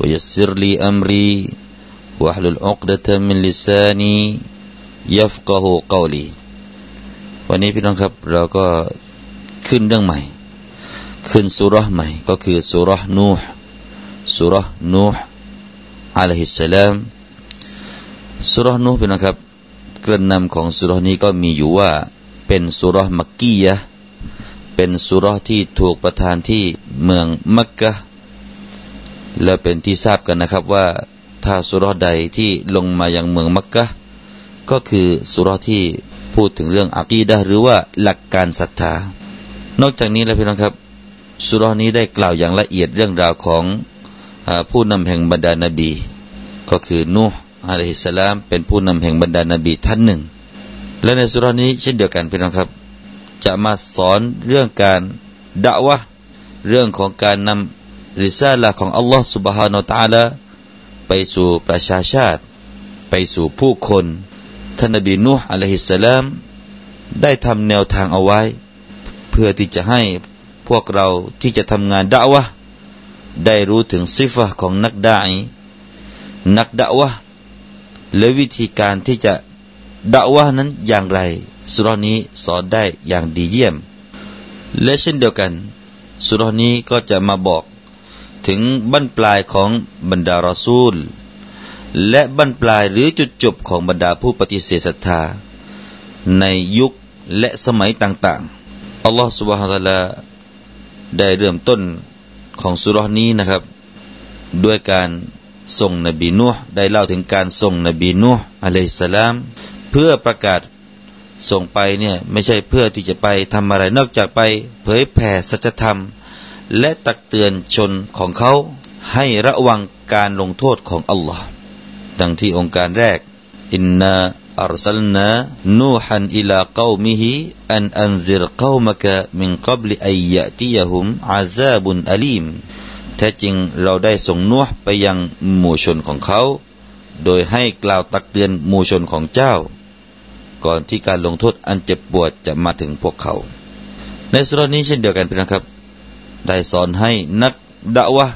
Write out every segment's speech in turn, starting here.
ويسر لي أمري واحلل عقدة من لساني يفقه قولي วันนี้พี่น้องครับเราก็ขึ้นเรื่องใหม่ ขึ้นสุรษใหม่ ก็คือสุรษนูห์สุรษนูห์อะลัยฮิสสลามสุรษนูห์พี่น้องครับกระนำของสุรษนี้ก็มีอยู่ว่า เป็นสุรษมักกียะเป็นสุรษที่ถูกประทานที่เมืองมักกะ และเป็นที่ทราบกันนะครับว่าถ้าสุรษใดที่ลงมายังเมืองมักกะก็คือสุรษที่พูดถึงเรื่องอักีดะหรือว่าหลักการศรัทธา นอกจากนี้แล้วพี่น้องครับสุรนี้ได้กล่าวอย่างละเอียดเรื่องราวของอผู้นำแห่งบรรดานาบี ก็คือนูห์อะลัยฮิสสลาม เป็นผู้นำแห่งบรรดานาบีท่านหนึ่ง และในสุรนี้เช่นเดียวกันพี่น้องครับ จะมาสอนเรื่องการดะวะเรื่องของการนำ ริซาละของอัลลอฮ์ سبحانه และ تعالى ไปสู่ประชาชาติ ไปสู่ผู้คนท่านนบีนูห์อะลัยฮิสสลาม ได้ทำแนวทางเอาไว้ เพื่อที่จะให้พวกเราที่จะทำงานดะวะได้รู้ถึงซิฟะของนักดาอีนักดะวะและวิธีการที่จะดะวะนั้นอย่างไร สุรนี้สอนได้อย่างดีเยี่ยม และเช่นเดียวกัน สุรนี้ก็จะมาบอก ถึงบั้นปลายของบรรดารอซูล และบั้นปลายหรือจุดจบของบรรดาผู้ปฏิเสธศรัทธา ในยุคและสมัยต่างๆ อัลลอฮฺสุบฮานะละได้เริ่มต้นของสุรนี้นะครับ ด้วยการส่งนบีนูห์ได้เล่าถึงการส่งนบีนูห์อะลัยสลาม เพื่อประกาศส่งไปเนี่ยไม่ใช่เพื่อที่จะไปทำอะไรนอกจากไป เผยแผ่สัจธรรม และตักเตือนชนของเขาให้ระวังการลงโทษของอัลลอฮ์ดังที่องค์การแรก อินนาอัลสลนานูฮันอิลาเกามิฮิอันอันซิรเกามกะมินกับลิอัยยะติยะฮุมอาซาบุนอลีมแท้จริงเราได้ส่งนัวไปยังหมู่ชนของเขา โดยให้กล่าวตักเตือนหมู่ชนของเจ้า ก่อนที่การลงโทษอันเจ็บปวดจะมาถึงพวกเขา ในสุรนี้เช่นเดียวกันพี่นะครับ ได้สอนให้นักดะวะ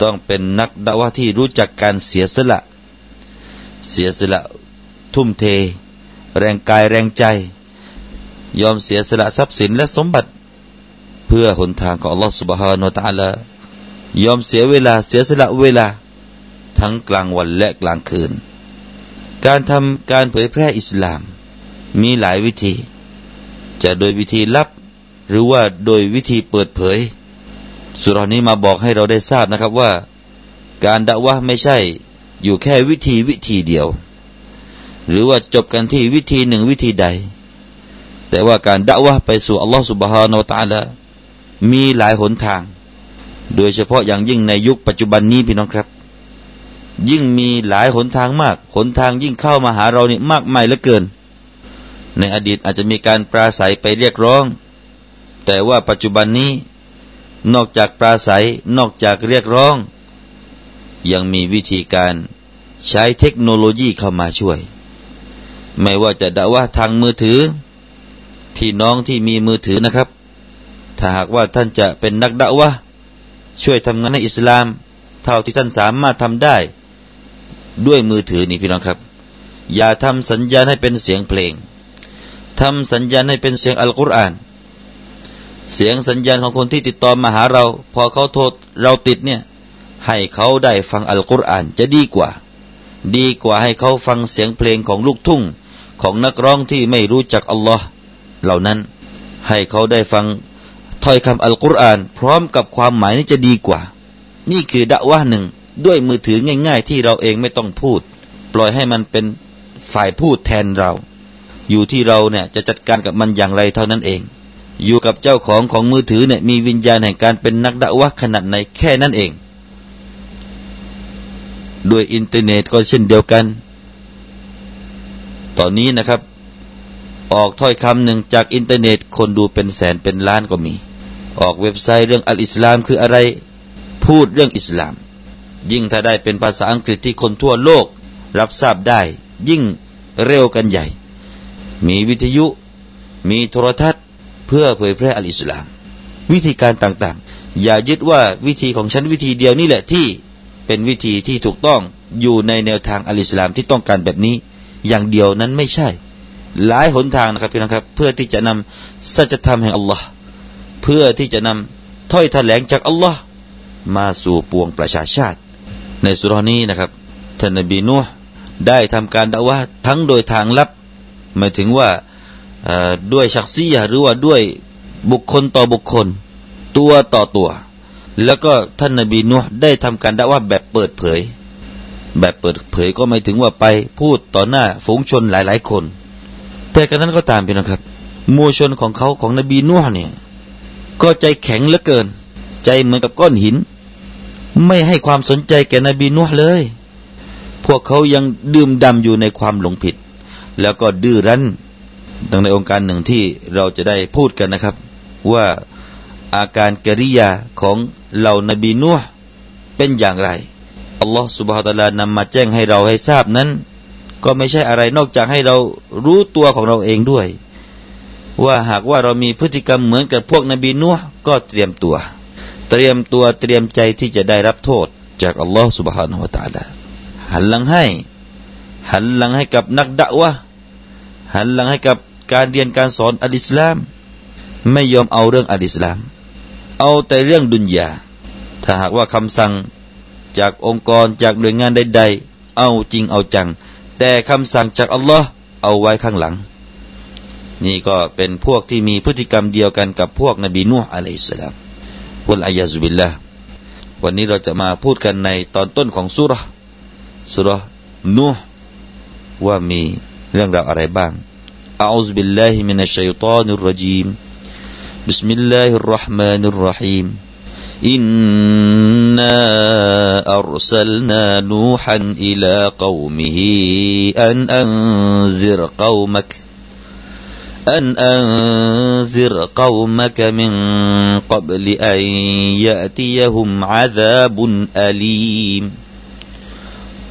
ต้องเป็นนักดะวะที่รู้จักการเสียสละ เสียสละทุ่มเท แรงกายแรงใจ ยอมเสียสละทรัพย์สินและสมบัติ เพื่อหนทางของ Allah Subhanahu Wa Taala ยอมเสียเวลาเสียสละเวลา ทั้งกลางวันและกลางคืน การทำการเผยแพร่อิสลาม มีหลายวิธี จะโดยวิธีลับ หรือว่าโดยวิธีเปิดเผย สุรานี้มาบอกให้เราได้ทราบนะครับว่า การดะวะไม่ใช่อยู่แค่วิธีวิธีเดียว หรือว่าจบกันที่วิธีหนึ่งวิธีใด แต่ว่าการดะวะไปสู่อัลลอฮฺสุบฮานาวตาละมีหลายหนทาง โดยเฉพาะอย่างยิ่งในยุคปัจจุบันนี้พี่น้องครับ ยิ่งมีหลายหนทางมาก หนทางยิ่งเข้ามาหาเรานี่มากมายเหลือเกิน ในอดีตอาจจะมีการปราศัยไปเรียกร้อง แต่ว่าปัจจุบันนี้ นอกจากปราศัยนอกจากเรียกร้อง ยังมีวิธีการใช้เทคโนโลยีเข้ามาช่วย ไม่ว่าจะด่าว่าทางมือถือ พี่น้องที่มีมือถือนะครับ ถ้าหากว่าท่านจะเป็นนักด่าวะช่วยทำงานในอิสลาม เท่าที่ท่านสามารถทำได้ ด้วยมือถือนี่พี่น้องครับ อย่าทำสัญญาณให้เป็นเสียงเพลงทำสัญญาณให้เป็นเสียงอัลกุรอาน เสียงสัญญาณของคนที่ติดต่อมาหาเรา พอเขาโทษเราติดเนี่ย ให้เขาได้ฟังอัลกุรอานจะดีกว่า ดีกว่าให้เขาฟังเสียงเพลงของลูกทุ่ง ของนักร้องที่ไม่รู้จักอัลลอฮ์เหล่านั้น ให้เขาได้ฟังถ้อยคำอัลกุรอานพร้อมกับความหมายนี้จะดีกว่า นี่คือดะว่าหนึ่งด้วยมือถือง่ายๆ ที่เราเองไม่ต้องพูด ปล่อยให้มันเป็นฝ่ายพูดแทนเรา อยู่ที่เราเนี่ยจะจัดการกับมันอย่างไรเท่านั้นเอง อยู่กับเจ้าของของมือถือเนี่ยมีวิญญาณแห่งการเป็นนักดะวะขนาดไหนแค่นั้นเองด้วยอินเทอร์เน็ตก็เช่นเดียวกัน ตอนนี้นะครับ ออกถ้อยคำหนึ่งจากอินเทอร์เน็ต คนดูเป็นแสนเป็นล้านก็มี ออกเว็บไซต์เรื่องอัลอิสลามคืออะไร พูดเรื่องอิสลาม ยิ่งถ้าได้เป็นภาษาอังกฤษที่คนทั่วโลก รับทราบได้ ยิ่งเร็วกันใหญ่ มีวิทยุ มีโทรทัศน์ เพื่อเผยแพร่อัลอิสลาม วิธีการต่างๆ อย่ายึดว่าวิธีของฉันวิธีเดียวนี่แหละที่เป็นวิธีที่ถูกต้องอยู่ในแนวทางอัลอิสลามที่ต้องการแบบนี้ อย่างเดียวนั้นไม่ใช่ หลายหนทางนะครับพี่น้องครับ เพื่อที่จะนำสัจธรรมแห่งอัลลอฮ์เพื่อที่จะนำถ้อยแถลงจากอัลลอฮ์มาสู่ปวงประชาชาติ ในสุรานี้นะครับท่านนบีนูห์ได้ทำการด่าว่าทั้งโดยทางลับหมายถึงว่า ด้วยชักซียหรือว่าด้วยบุคคลต่อบุคคล ตัวต่อตัว แล้วก็ท่านนบีนูห์ได้ทำการด่าว่าแบบเปิดเผย แบบเปิดเผยก็ไม่ถึงว่าไปพูดต่อหน้าฝูงชนหลายๆคน แต่กระนั้นก็ตามพี่นะครับมูชนของเขาของนบีนูห์เนี่ยก็ใจแข็งเหลือเกิน ใจเหมือนกับก้อนหิน ไม่ให้ความสนใจแก่นบีนูห์เลย พวกเขายังดื่มดำอยู่ในความหลงผิด แล้วก็ดื้อรั้น ดังในองค์การหนึ่งที่เราจะได้พูดกันนะครับ ว่าอาการกิริยาของเหล่านบีนัวเป็นอย่างไรอัลลอฮฺสุบฮฺตะลานำมาแจ้งให้เราให้ทราบนั้น ก็ไม่ใช่อะไรนอกจากให้เรารู้ตัวของเราเองด้วย ว่าหากว่าเรามีพฤติกรรมเหมือนกับพวกนบีนัวก็เตรียมตัว เตรียมตัวเตรียมใจที่จะได้รับโทษ จากอัลลอฮฺสุบฮานาะตะลาหันหลังให้ หันหลังให้กับนักดะวะหันหลังให้กับ การเรียนการสอนอัลอิสลาม ไม่ยอมเอาเรื่องอัลอิสลาม เอาแต่เรื่องดุนยา ถ้าหากว่าคำสั่งจากองค์กรจากหน่วยงานใด ๆ เอาจริงเอาจัง แต่คำสั่งจากอัลลอฮ์เอาไว้ข้างหลัง นี่ก็เป็นพวกที่มีพฤติกรรมเดียวกันกับพวกนบีนูฮ์อะลัยฮิสสลามวลอายาซุบิลละวันนี้เราจะมาพูดกันในตอนต้นของสุรสุรนูฮ์ว่ามีเรื่องราวอะไรบ้าง أعوذ بالله من الشيطان الرجيم. بسم الله الرحمن الرحيم. إنا أرسلنا نوحا إلى قومه أن أنذر قومك أن أنذر قومك من قبل أن يأتيهم عذاب أليم.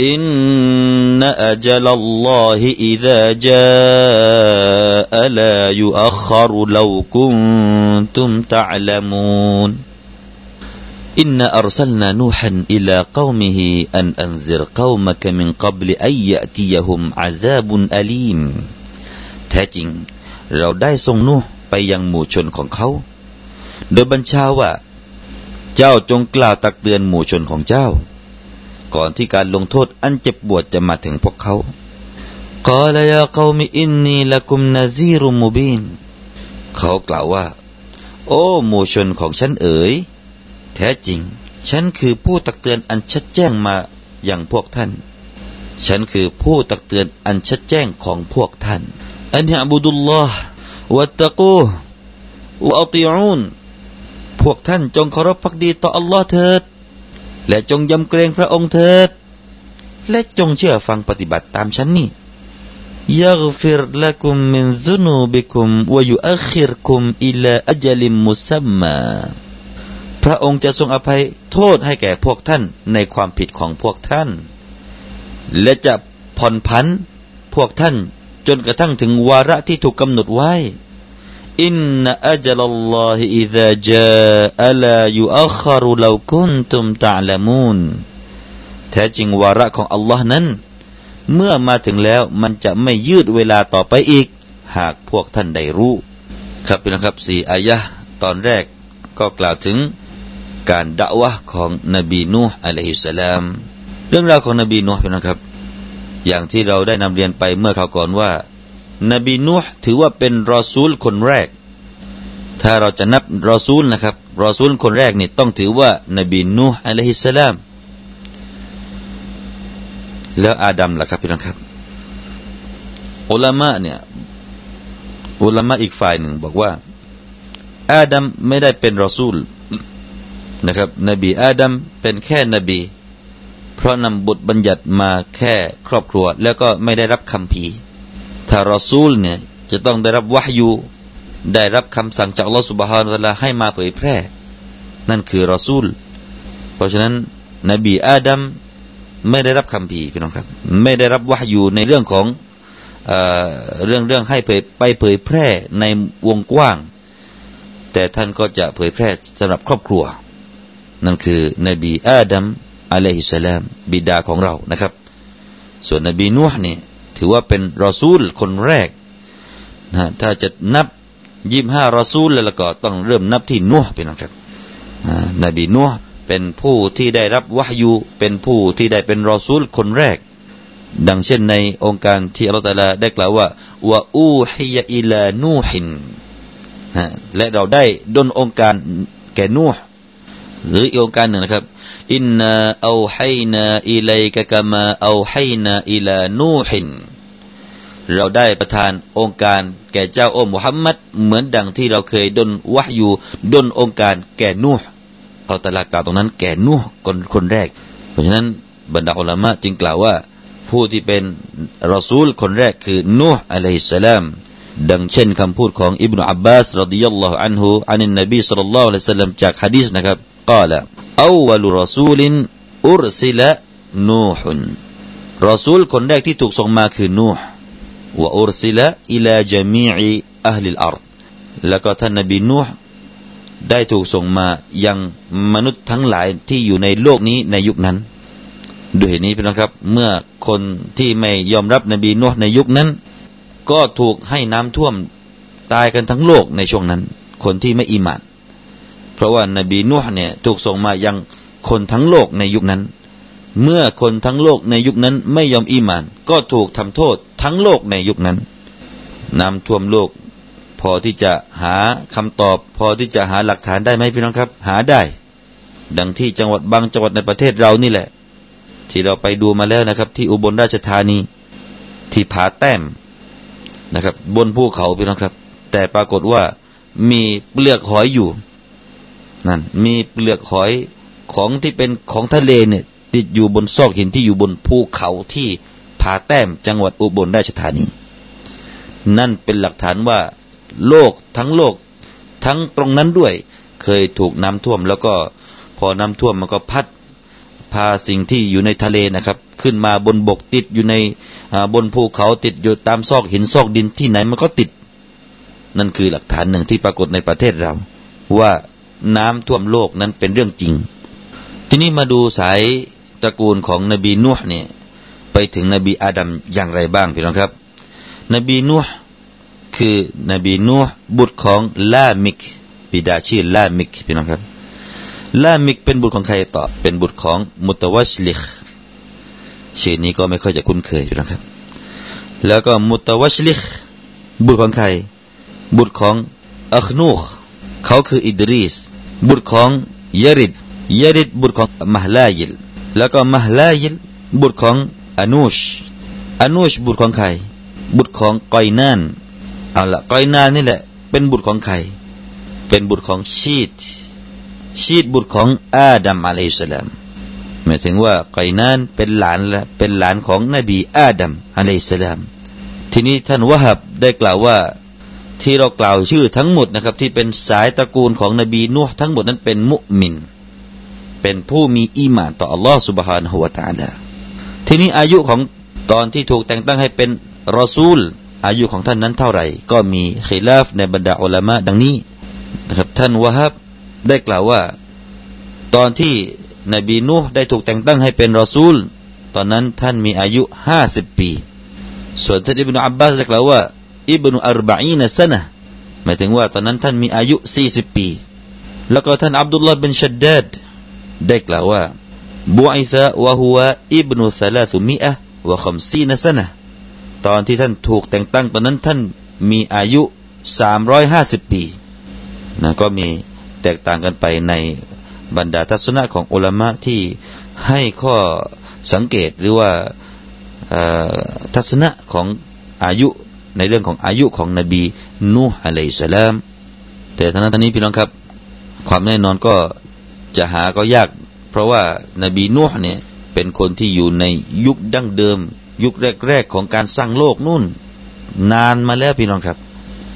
إن أجل الله إذا جاء لا يؤخر لو كنتم تعلمون إنا أرسلنا نوحا إلى قومه أن أنذر قومك من قبل أن يأتيهم عذاب أليم แท้จริงเราได้ส่งนูไปยังหมู่ชนของเขา โดยบัญชาว่า เจ้าจงกล่าวตักเตือนหมู่ชนของเจ้า ก่อนที่การลงโทษอันเจ็บปวดจะมาถึงพวกเขากาลยาเกามิอินนีละกุมนาซีรุมุบินเขากล่าวว่า โอ้หมู่ชนของฉันเอ๋ย แท้จริง ฉันคือผู้ตักเตือนอันชัดแจ้งมาอย่างพวกท่าน ฉันคือผู้ตักเตือนอันชัดแจ้งของพวกท่าน อันยาบุดุลลอฮ์วัตตะกูวะอัติอูนพวกท่านจงเคารพพักดีต่ออัลลอฮ์เถิด และจงยำเกรงพระองค์เถิด และจงเชื่อฟังปฏิบัติตามฉันนี่ยักฟิรละกุมมินซุนูบิคุมวยุอัคิรคุมอิลาอัจลิมมุสัมมาพระองค์จะทรงอภัยโทษให้แก่พวกท่านในความผิดของพวกท่าน และจะผ่อนผันพวกท่านจนกระทั่งถึงวาระที่ถูกกำหนดไว้ อินนอัจลัลลอฮิอิซาจาอัลายุอัครุลาคุนตุมตะลามูนแท้จริงวาระของอัลลอฮ์นั้น เมื่อมาถึงแล้วมันจะไม่ยืดเวลาต่อไปอีก หากพวกท่านได้รู้ ครับพี่นะครับสี่อายะตอนแรกก็กล่าวถึงการด่าวะของนบีนูห์อะลัยฮิสสลาม เรื่องราวของนบีนูห์นะครับ อย่างที่เราได้นำเรียนไปเมื่อคราวก่อนว่า นบีนูห์ถือว่าเป็นรอซูลคนแรก ถ้าเราจะนับรอซูลนะครับรอซูลคนแรกนี่ต้องถือว่านบีนูห์อะลัยฮิสสลาม แล้วอาดัมล่ะครับพี่น้องครับอุลามะเนี่ยอุลามะอีกฝ่ายหนึ่งบอกว่า อาดัมไม่ได้เป็นรอซูลนะครับ นบีอาดัมเป็นแค่นบี เพราะนำบทบัญญัติมาแค่ครอบครัว แล้วก็ไม่ได้รับคำพี ถ้ารอซูลเนี่ยจะต้องได้รับวะฮยูได้รับคำสั่งจากอัลลอฮฺสุบฮานาลาให้มาเผยแพร่ นั่นคือรอซูล เพราะฉะนั้นนบีอาดัมไม่ได้รับคำพีพี่น้องครับ ไม่ได้รับวะฮยูในเรื่องของเอเรื่องเรื่องให้เผยไปเผยแพร่ในวงกว้าง แต่ท่านก็จะเผยแพร่สำหรับครอบครัว นั่นคือนบีอาดัมอะลัยฮิสสลามบิดาของเรานะครับ ส่วนนบีนูห์เนี่ย ถือว่าเป็นรอซูลคนแรกนะถ้าจะนับยี่ห้ารอซูลแล้วก็ต้องเริ่มนับที่นัวเป็นนะครับนบีนัวเป็นผู้ที่ได้รับวะฮยูเป็นผู้ที่ได้เป็นรอซูลคนแรก ดังเช่นในองค์การที่อัลลอฮฺได้กล่าวว่าวะอูฮิยอิลานูฮินและเราได้ดนองค์การแก่นูหหรืออีกองค์การหนึ่งนะครับ อินนาเอาให้นาอิเลกะกามาเอาให้นาอิลานูฮิน เราได้ประทานองค์การแก่เจ้าโอมุฮัมมัดเหมือนดังที่เราเคยดนวะอยู่ดนองค์การแก่นูห์เราตลากล่าวตรงนั้นแก่นูห์คนคนแรก เพราะฉะนั้นบรรดาอัลลามะจึงกล่าวว่า ผู้ที่เป็นรอซูลคนแรกคือนูห์อะลัยฮิสสลามดังเช่นคำพูดของอิบนาอับบาสรดิยัลลอฮุอันฮุอันนบีสัลลัลลอฮุอะลัยฮิสสลามจากฮะดีษนะครับกล่าว อาวัลรอซูลินอุรซิละนูฮุรอซูลคนแรกที่ถูกส่งมาคือนูห์วะอุรซิละอิลาจามีอีอัลลิลแล้วก็ท่านนบีนูห์ได้ถูกส่งมายังมนุษย์ทั้งหลายที่อยู่ในโลกนี้ในยุคนั้นด้วยเหตุนี้พี่น้องครับ เมื่อคนที่ไม่ยอมรับนบีนูห์ในยุคนั้น ก็ถูกให้น้ำท่วมตายกันทั้งโลกในช่วงนั้น คนที่ไม่อิมาน เพราะว่านบีนูห์เนี่ยถูกส่งมายังคนทั้งโลกในยุคนั้น เมื่อคนทั้งโลกในยุคนั้นไม่ยอมอีมาน ก็ถูกทำโทษทั้งโลกในยุคนั้นน้ำท่วมโลก พอที่จะหาคำตอบ พอที่จะหาหลักฐานได้ไหมพี่น้องครับ หาได้ ดังที่จังหวัดบางจังหวัดในประเทศเรานี่แหละ ที่เราไปดูมาแล้วนะครับ ที่อุบลราชธานีที่ผาแต้มนะครับ บนภูเขาพี่น้องครับ แต่ปรากฏว่ามีเปลือกหอยอยู่ นั่นมีเปลือกหอยของที่เป็นของทะเลเนี่ย ติดอยู่บนซอกหินที่อยู่บนภูเขาที่ผาแต้มจังหวัดอุบลราชธานี นั่นเป็นหลักฐานว่า โลกทั้งโลก ทั้งตรงนั้นด้วย เคยถูกน้ำท่วม แล้วก็พอน้ำท่วมมันก็พัดพาสิ่งที่อยู่ในทะเลนะครับ ขึ้นมาบนบกติดอยู่ในบนภูเขาติดอยู่ตามซอกหินซอกดินที่ไหนมันก็ติด นั่นคือหลักฐานหนึ่งที่ปรากฏในประเทศเรา ว่า น้ำท่วมโลกนั้นเป็นเรื่องจริง ทีนี้มาดูสายตระกูลของนบีนุ่เนี่ยไปถึงนบีอาดัมอย่างไรบ้างพี่น้องครับ นบีนุ่คือนบีนุ่บุตรของลามิกบิดาชื่อลามิกพี่น้องครับลามิกเป็นบุตรของใครต่อเป็นบุตรของมุตวัชลิกชื่อนี้ก็ไม่ค่อยจะคุ้นเคยพี่น้องครับ แล้วก็มุตวัชลิกบุตรของใคร บุตรของอัคนูขเขาคืออิดรีส บุตรของยริดยริดบุตรของมหลายิลแล้วก็มหลายิลบุตรของอนุชอนุชบุตรของใคร บุตรของกอยนานเอาละกอยนานนี่แหละ เป็นบุตรของใคร เป็นบุตรของชีดชีดบุตรของอาดัมอะลัยสลามหมายถึงว่ากอยนานเป็นหลานละเป็นหลานของนบีอาดัมอะลัยสลามทีนี้ท่านวะฮับได้กล่าวว่า ที่เรากล่าวชื่อทั้งหมดนะครับ ที่เป็นสายตระกูลของนบีนุ่ทั้งหมดนั้นเป็นมุมิน เป็นผู้มีอีหมานต่ออัลลอฮฺสุบฮานะฮุวาตาลาทีนี้อายุของตอนที่ถูกแต่งตั้งให้เป็นรอซูล อายุของท่านนั้นเท่าไหร่ ก็มีขีลาฟในบรรดาอัลามะดังนี้นะครับท่านวะฮับได้กล่าวว่า ตอนที่นบีนุ่ได้ถูกแต่งตั้งให้เป็นรอซูล ตอนนั้นท่านมีอายุห้าสิบปี ส่วนท่านอิบนุอับบาสได้กล่าวว่า อิบนุอัรบะอีนสนะหมายถึงว่าตอนนั้นท่านมีอายุ40ปี แล้วก็ท่านอับดุลลาห์บินชัดดดได้กล่าวว่าบุอิซะวะฮุวะอิบนุสลาสุมิอะวะขมซีนสนะตอนที่ท่านถูกแต่งตั้งตอนนั้นท่านมีอายุสามร้อยห้าสิบปีนะก็มีแตกต่างกันไปในบรรดาทัศนะของอุลามะที่ให้ข้อสังเกตหรือว่าทัศนะของอายุ ในเรื่องของอายุของนบีนูฮ์อะลัยสลามแต่ทั้งนั้นทั้งนี้พี่น้องครับ ความแน่นอนก็จะหาก็ยาก เพราะว่านบีนูฮ์เนี่ยเป็นคนที่อยู่ในยุคดั้งเดิม ยุคแรกๆของการสร้างโลกนู่น นานมาแล้วพี่น้องครับ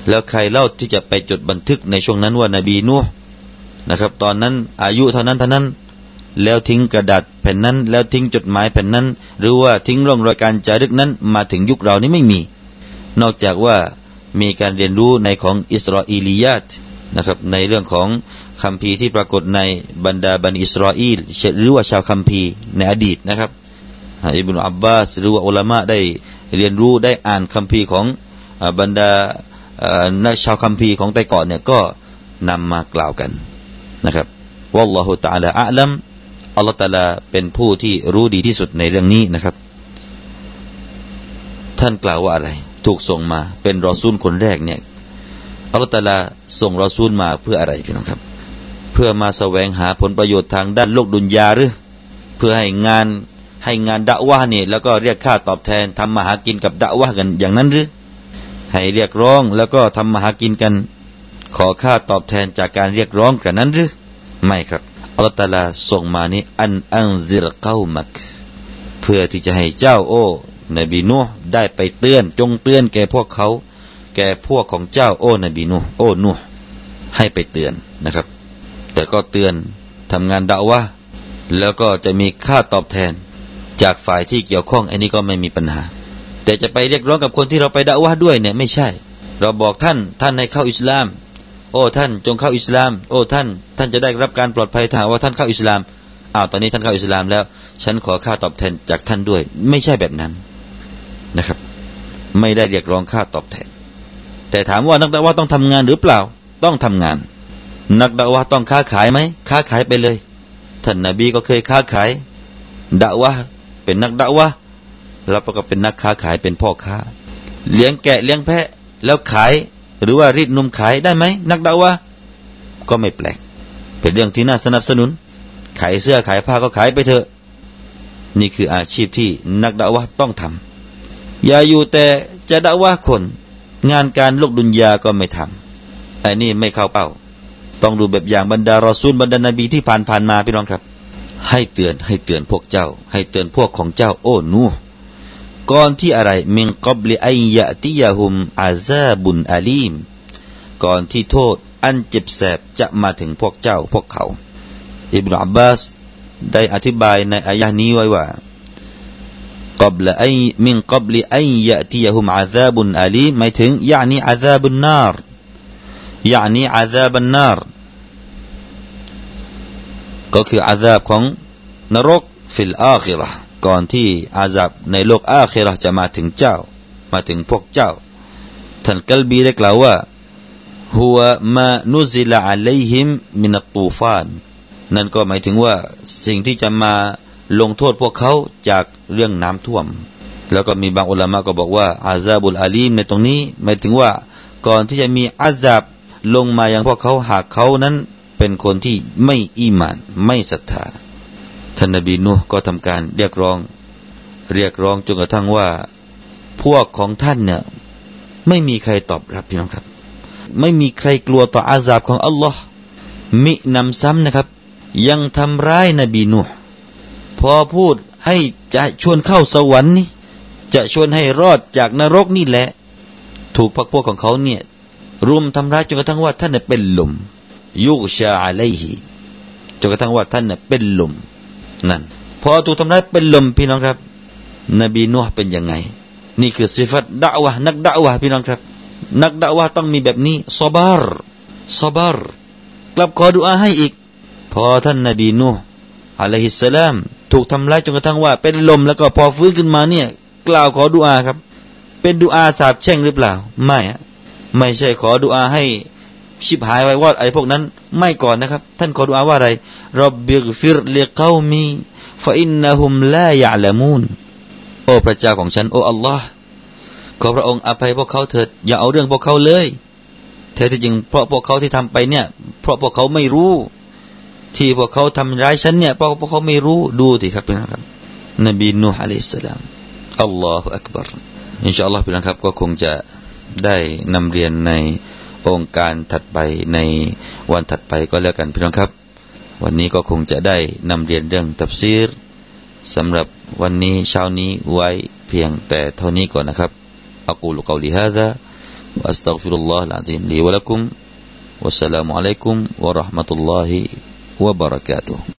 แล้วใครเล่าที่จะไปจดบันทึกในช่วงนั้นว่านบีนูฮ์นะครับ ตอนนั้นอายุเท่านั้นเท่านั้น แล้วทิ้งกระดาษแผ่นนั้น แล้วทิ้งจดหมายแผ่นนั้น หรือว่าทิ้งร่องรอยการจารึกนั้นมาถึงยุคเรานี้ไม่มี นอกจากว่ามีการเรียนรู้ในของอิสราเอลียาตนะครับในเรื่องของคำพีที่ปรากฏในบรรดาบันอิสราเอลหรือว่าชาวคำพีในอดีตนะครับอิบนุอับบาสหรือว่าอุลามะได้เรียนรู้ได้อ่านคำพีของบรรดาชาวคำพีของแต่ก่อนเนี่ยก็นำมากล่าวกันนะครับวัลลอฮุตะอาลาอัลลัมอัลลอฮฺตาลาเป็นผู้ที่รู้ดีที่สุดในเรื่องนี้นะครับ ท่านกล่าวว่าอะไร ถูกส่งมาเป็นรอซูลคนแรกเนี่ยอัลตาลาส่งรอซูลมาเพื่ออะไรพี่น้องครับ เพื่อมาแสวงหาผลประโยชน์ทางด้านโลกดุนยาหรือ เพื่อให้งานให้งานดะวะเนี่ยแล้วก็เรียกค่าตอบแทนทำมาหากินกับดะวะกันอย่างนั้นหรือ ให้เรียกร้องแล้วก็ทำมาหากินกัน ขอค่าตอบแทนจากการเรียกร้องกันนั้นหรือ ไม่ครับอัลตาลาส่งมานี้อันอังซิรเก้ามัก เพื่อที่จะให้เจ้าโอ้ นบีนูได้ไปเตือน จงเตือนแก่พวกเขา แก่พวกของเจ้าโอ้นบีนูโอ้นูให้ไปเตือนนะครับ แต่ก็เตือนทำงานด่าวะแล้วก็จะมีค่าตอบแทน จากฝ่ายที่เกี่ยวข้องอันนี้ก็ไม่มีปัญหา แต่จะไปเรียกร้องกับคนที่เราไปด่าวะด้วยเนี่ยไม่ใช่ เราบอกท่านท่านให้เข้าอิสลาม โอ้ท่านจงเข้าอิสลาม โอ้ท่าน ท่านจะได้รับการปลอดภัยถ้าว่าท่านเข้าอิสลามอ้าวตอนนี้ท่านเข้าอิสลามแล้ว ฉันขอค่าตอบแทนจากท่านด้วย ไม่ใช่แบบนั้น นะครับ ไม่ได้เรียกร้องค่าตอบแทน แต่ถามว่านักดาว่าต้องทำงานหรือเปล่า ต้องทำงาน นักดาว่าต้องค้าขายไหมค้าขายไปเลยท่านนาบีก็เคยค้าขายดาว่าเป็นนักดาว่าแล้วก็เป็นนักค้าขายเป็นพ่อค้า เลี้ยงแกะเลี้ยงแพะแล้วขายหรือว่ารีดนมขายได้ไหมนักดาวะก็ไม่แปลก เป็นเรื่องที่น่าสนับสนุน ขายเสื้อขายผ้าก็ขายไปเถอะ นี่คืออาชีพที่นักดาวะต้องทำ อย่าอยู่แต่จะด่าวะคน งานการโลกดุนยาก็ไม่ทำไอ้นี่ไม่เข้าเป้า ต้องดูแบบอย่างบรรดารอซูลบรรดานบีที่ผ่านผ่านมาพี่น้องครับ ให้เตือนให้เตือนพวกเจ้า ให้เตือนพวกของเจ้า โอ้นูก่อนที่อะไรมิงกับลิอัยยะติยาหุมอาซาบุนอาลีม ก่อนที่โทษอันเจ็บแสบจะมาถึงพวกเจ้าพวกเขา อิบนาอับบาสได้อธิบายในอายะนี้ไว้ว่า قبل أي من قبل أن يأتيهم عذاب أليم หมายถึง يعني عذاب النار يعني عذاب النار ก็คืออาซาบของนรกฟิลอาคิรก่อนที่อาซับในโลกอาเคราจะมาถึงเจ้า มาถึงพวกเจ้า ท่านกัลบีได้กล่าวว่าหัวมานุซิลอะลัยฮิมมินตูฟานนั่นก็หมายถึงว่าสิ่งที่จะมา ลงโทษพวกเขาจากเรื่องน้ำท่วม แล้วก็มีบางอุลามะก็บอกว่าอาซาบุลอาลีมในตรงนี้หมายถึงว่าก่อนที่จะมีอาซับลงมาอย่างพวกเขาหากเขานั้นเป็นคนที่ไม่อีมานไม่ศรัทธาท่านนบีนูก็ทำการเรียกร้อง เรียกร้องจนกระทั่งว่า พวกของท่านเนี่ยไม่มีใครตอบรับพี่น้องครับ ไม่มีใครกลัวต่ออาซาบของอัลลอฮ์มินำซ้ำนะครับ ยังทำร้ายนบีนู พอพูดให้จะชวนเข้าสวรรค์นี่จะชวนให้รอดจากนรกนี่แหละ ถูกพวกพวกของเขาเนี่ย รุมทำร้ายจนกระทั่งว่าท่านเนี่ยเป็นลมยุกชาอะไลฮีจนกระทั่งว่าท่านเนี่ยเป็นลมนั่นพอถูกทำร้ายเป็นลมพี่น้องครับ นบีนูห์เป็นยังไง นี่คือสิฟัตดะวะนักดะวะพี่น้องครับ นักดะวะต้องมีแบบนี้ซอบาร์ซอบาร์กลับขอดุอาให้อีก พอท่านนบีนูห์อะลัยฮิสสลาม ถูกทำร้ายจนกระทั่งว่า เป็นลมแล้วก็พอฟื้นขึ้นมาเนี่ย กล่าวขอดุอาครับ เป็นดุอาสาบแช่งหรือเปล่า ไม่ไม่ใช่ขอดุอาให้ชิบหายวายวอดไอ้พวกนั้น ไม่ก่อนนะครับ ท่านขอดุอาว่าอะไรرب اغفر لقومي فإنهم لا يعلمونโอ้พระเจ้าของฉัน โอ้อัลลอฮ์ขอพระองค์อภัยพวกเขาเถิด อย่าเอาเรื่องพวกเขาเลยแท้ที่จริงเพราะพวกเขาที่ทำไปเนี่ย เพราะพวกเขาไม่รู้ ที่พวกเขาทำร้ายฉันเนี่ยเพราะพวกเขาไม่รู้ดูสิครับพี่นะครับนบีนูฮ์อะลัยฮิสสลามอัลลอฮฺอักบารอินชาอัลลอฮฺพี่นะครับ ก็คงจะได้นำเรียนในองค์การถัดไปในวันถัดไปก็แล้วกันพี่น้องครับ วันนี้ก็คงจะได้นำเรียนเรื่องตับซีรสำหรับวันนี้เช้านี้ไว้เพียงแต่เท่านี้ก่อนนะครับอักูลุกอลิฮะซา وأستغفر الله العظيم لي ولكم والسلام عليكم ورحمة الله wabarakatuh.